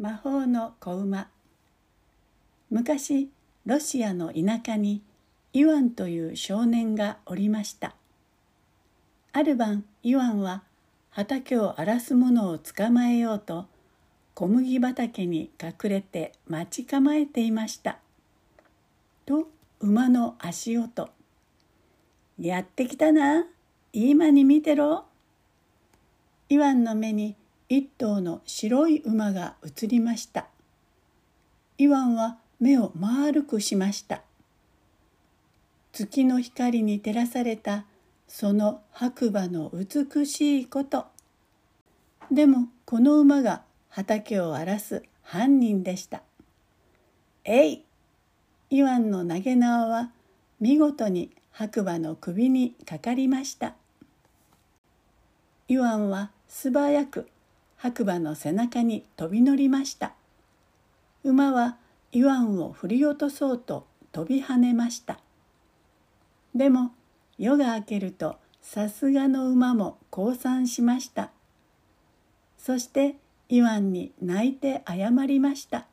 魔法の子馬。昔ロシアの田舎にイワンという少年がおりました。ある晩イワンは畑を荒らす者を捕まえようと小麦畑に隠れて待ち構えていました。と馬の足音「やってきたな。今に見てろ」イワンの目に一頭の白い馬が映りました。イワンは目を丸くしました。月の光に照らされたその白馬の美しいこと。でもこの馬が畑を荒らす犯人でした。えい！イワンの投げ縄は見事に白馬の首にかかりました。イワンは素早く白馬の背中に飛び乗りました。馬はイワンを振り落とそうと飛び跳ねました。でも夜が明けるとさすがの馬も降参しました。そしてイワンに泣いて謝りました。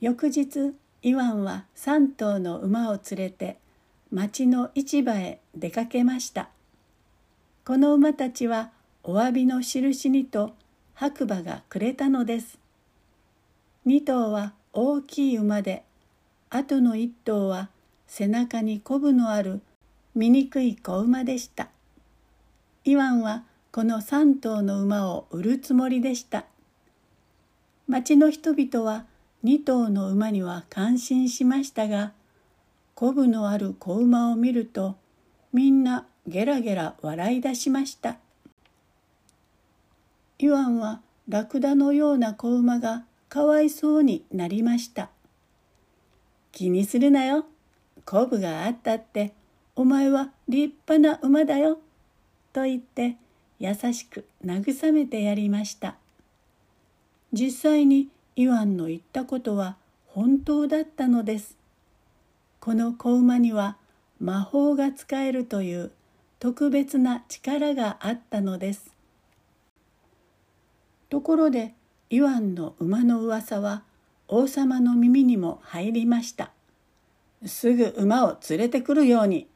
翌日イワンは3頭の馬を連れて町の市場へ出かけました。この馬たちはお詫びの印にと白馬がくれたのです。2頭は大きい馬で、あとの1頭は背中にコブのある醜い子馬でした。イワンはこの3頭の馬を売るつもりでした。町の人々は2頭の馬には感心しましたが、コブのある子馬を見るとみんなゲラゲラ笑い出しました。イワンはラクダのような子馬がかわいそうになりました。気にするなよ。コブがあったって、お前は立派な馬だよ。と言って優しく慰めてやりました。実際にイワンの言ったことは本当だったのです。この子馬には魔法が使えるという特別な力があったのです。ところでイワンの馬の噂は王様の耳にも入りました。すぐ馬を連れてくるように。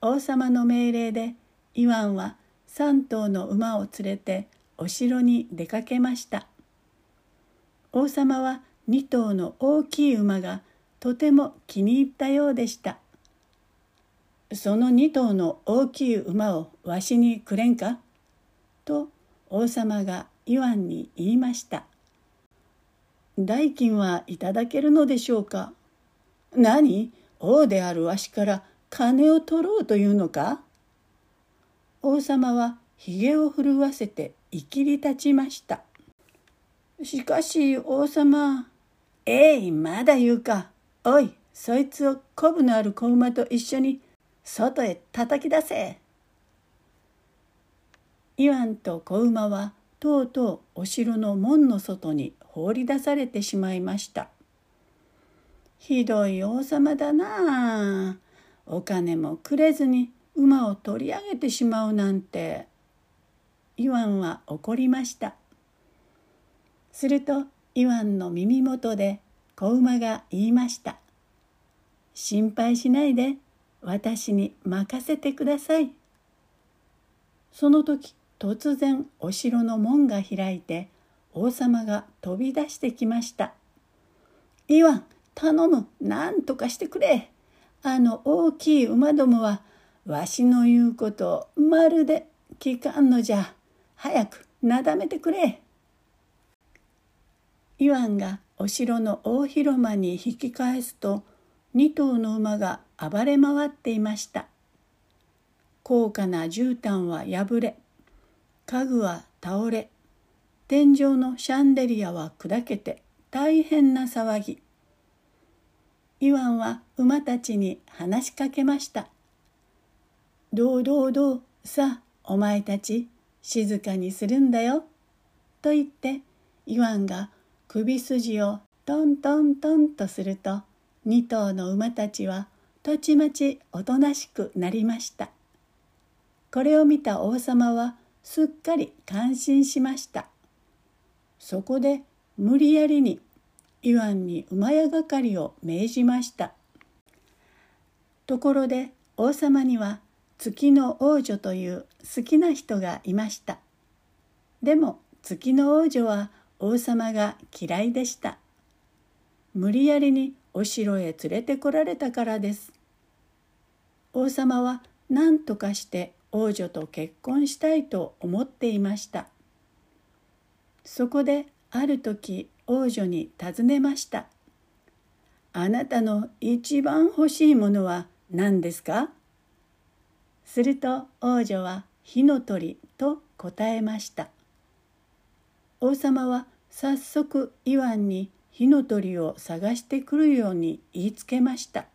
王様の命令でイワンは3頭の馬を連れてお城に出かけました。王様は2頭の大きい馬がとても気に入ったようでした。その2頭の大きい馬をわしにくれんか？と王様がイワンに言いました。代金はいただけるのでしょうか？何？王であるわしから金を取ろうというのか？王様はひげを震わせていきり立ちました。しかし王様えいまだ言うか。おいそいつをコブのある子馬と一緒に外へ叩き出せ。イワンと子馬はとうとうお城の門の外に放り出されてしまいました。ひどい王様だなあ。お金もくれずに馬を取り上げてしまうなんて。イワンは怒りました。するとイワンの耳元で子馬が言いました。心配しないで私に任せてください。その時突然お城の門が開いて王様が飛び出してきました。イワン頼む。何とかしてくれ。あの大きい馬どもはわしの言うことをまるで聞かんのじゃ。早くなだめてくれ。イワンがお城の大広間に引き返すと2頭の馬が暴れ回っていました。高価な絨毯は破れ家具は倒れ天井のシャンデリアは砕けて大変な騒ぎ。イワンは馬たちに話しかけました「どうどうどうさあお前たち静かにするんだよ」と言ってイワンが首筋をトントントンとすると2頭の馬たちはたちまちおとなしくなりました。これを見た王様はすっかり感心しました。そこで無理やりにイワンに馬屋係を命じました。ところで王様には月の王女という好きな人がいました。でも月の王女は王様が嫌いでした。無理やりにお城へ連れてこられたからです。王様は何とかして王女と結婚したいと思っていました。そこである時王女に尋ねました「あなたの一番欲しいものは何ですか?」すると王女は火の鳥と答えました。王様は早速イワンに火の鳥を探してくるように言いつけました。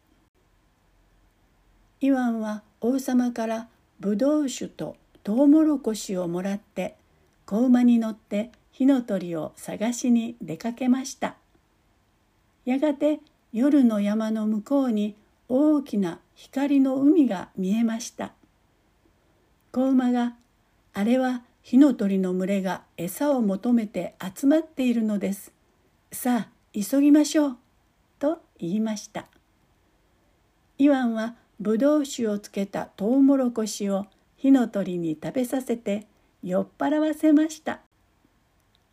イワンは王様からブドウ酒とトウモロコシをもらって子馬に乗って火の鳥を探しに出かけました。やがて夜の山の向こうに大きな光の海が見えました。子馬が「あれは火の鳥の群れが餌を求めて集まっているのです。さあ急ぎましょう」と言いました。イワンはぶどう酒をつけたトウモロコシを火の鳥に食べさせて酔っ払わせました。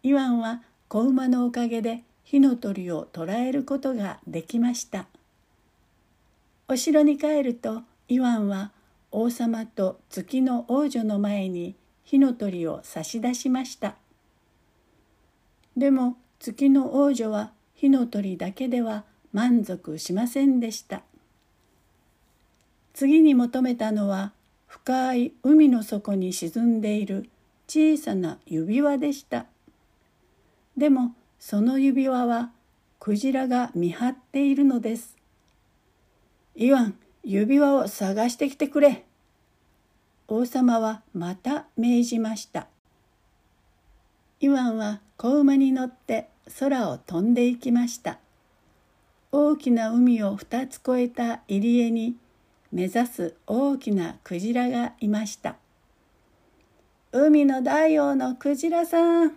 イワンは子馬のおかげで火の鳥を捕らえることができました。お城に帰るとイワンは王様と月の王女の前に火の鳥を差し出しました。でも月の王女は火の鳥だけでは満足しませんでした。次に求めたのは深い海の底に沈んでいる小さな指輪でした。でもその指輪はクジラが見張っているのです。イワン指輪を探してきてくれ。王様はまた命じました。イワンは子馬に乗って空を飛んでいきました。大きな海を二つ越えた入り江に目指す大きなクジラがいました。海の大王のクジラさん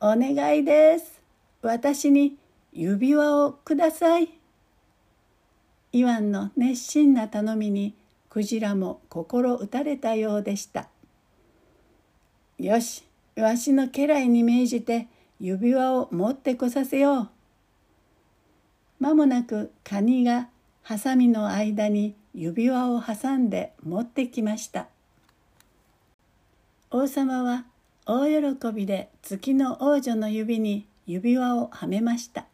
お願いです。私に指輪をください。イワンの熱心な頼みにクジラも心打たれたようでした。よしわしの家来に命じて指輪を持ってこさせよう。間もなくカニがハサミの間に指輪を挟んで持ってきました。王様は大喜びで月の王女の指に指輪をはめました。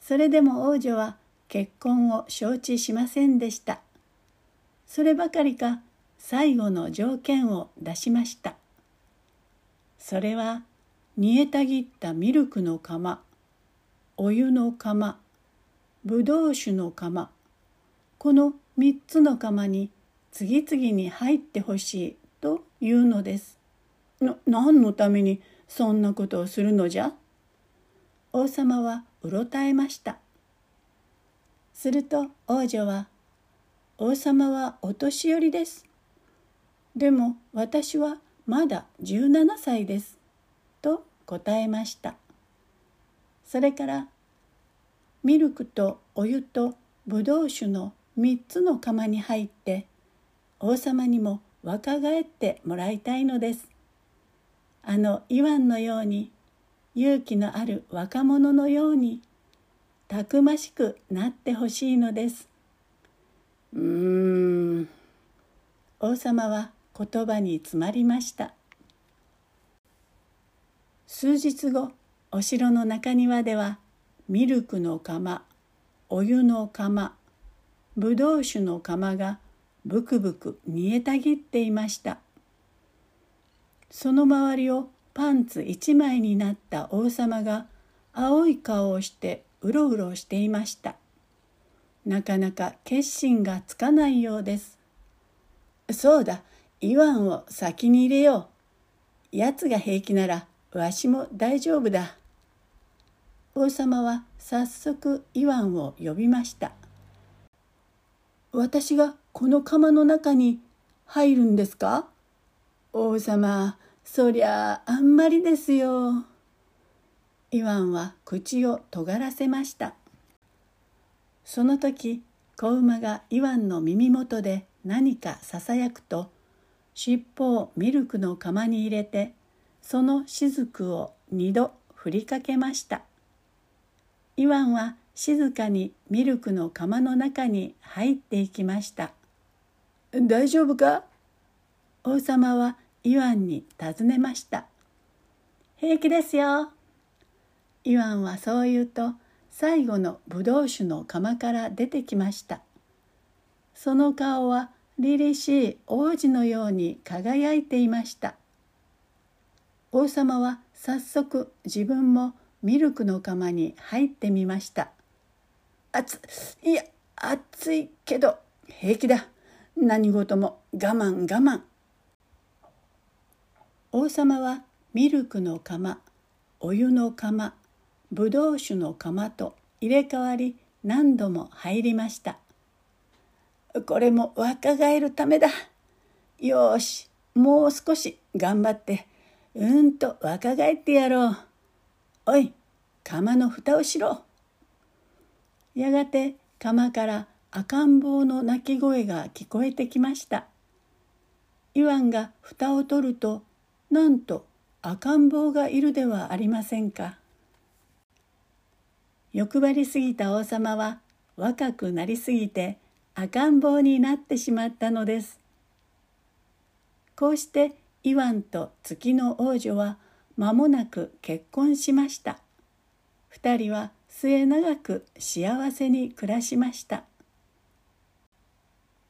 それでも王女は結婚を承知しませんでした。そればかりか最後の条件を出しました。それは煮えたぎったミルクの釜お湯の釜ぶどう酒の釜この3つの釜に次々に入ってほしいというのです。な何のためにそんなことをするのじゃ？王様はうろたえました。すると王女は「王様はお年寄りです。でも私はまだ17歳です」と答えました。それからミルクとお湯とぶどう酒の3つの釜に入って王様にも若返ってもらいたいのです。あのイワンのように勇気のある若者のようにたくましくなってほしいのです。うーん。王様は言葉に詰まりました。数日後お城の中庭ではミルクの釜お湯の釜ぶどう酒の釜がブクブク煮えたぎっていました。その周りをパンツ一枚になった王様が青い顔をしてうろうろしていました。なかなか決心がつかないようです。そうだイワンを先に入れよう。奴が平気ならわしも大丈夫だ。王様は早速イワンを呼びました。私がこの釜の中に入るんですか？王様、そりゃあんまりですよ。イワンは口を尖らせました。その時子馬がイワンの耳元で何かささやくと尻尾をミルクの釜に入れてその雫を二度振りかけました。イワンは静かにミルクの釜の中に入っていきました。大丈夫か？王様はイワンに尋ねました。平気ですよ。イワンはそう言うと最後のブドウ酒の釜から出てきましたその顔は凛々しい王子のように輝いていました王様は早速自分もミルクの釜に入ってみました熱いや熱いけど平気だ。何事も我慢我慢。王様はミルクの釜お湯の釜ぶどう酒の釜と入れ替わり何度も入りました。これも若返るためだ。よしもう少し頑張ってうんと若返ってやろう。おい釜の蓋をしろやがて釜から赤ん坊の鳴き声が聞こえてきましたイワンが蓋を取るとなんと赤ん坊がいるではありませんか欲張りすぎた王様は若くなりすぎて赤ん坊になってしまったのです。こうしてイワンと月の王女は間もなく結婚しました。二人は末永く幸せに暮らしました。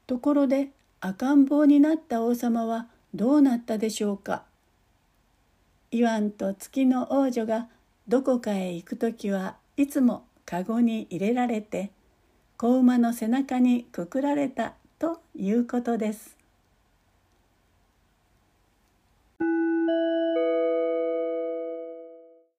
ところで赤ん坊になった王様はどうなったでしょうか。イワンと月の王女がどこかへ行く時はいつもかごに入れられて子馬の背中にくくられたということです。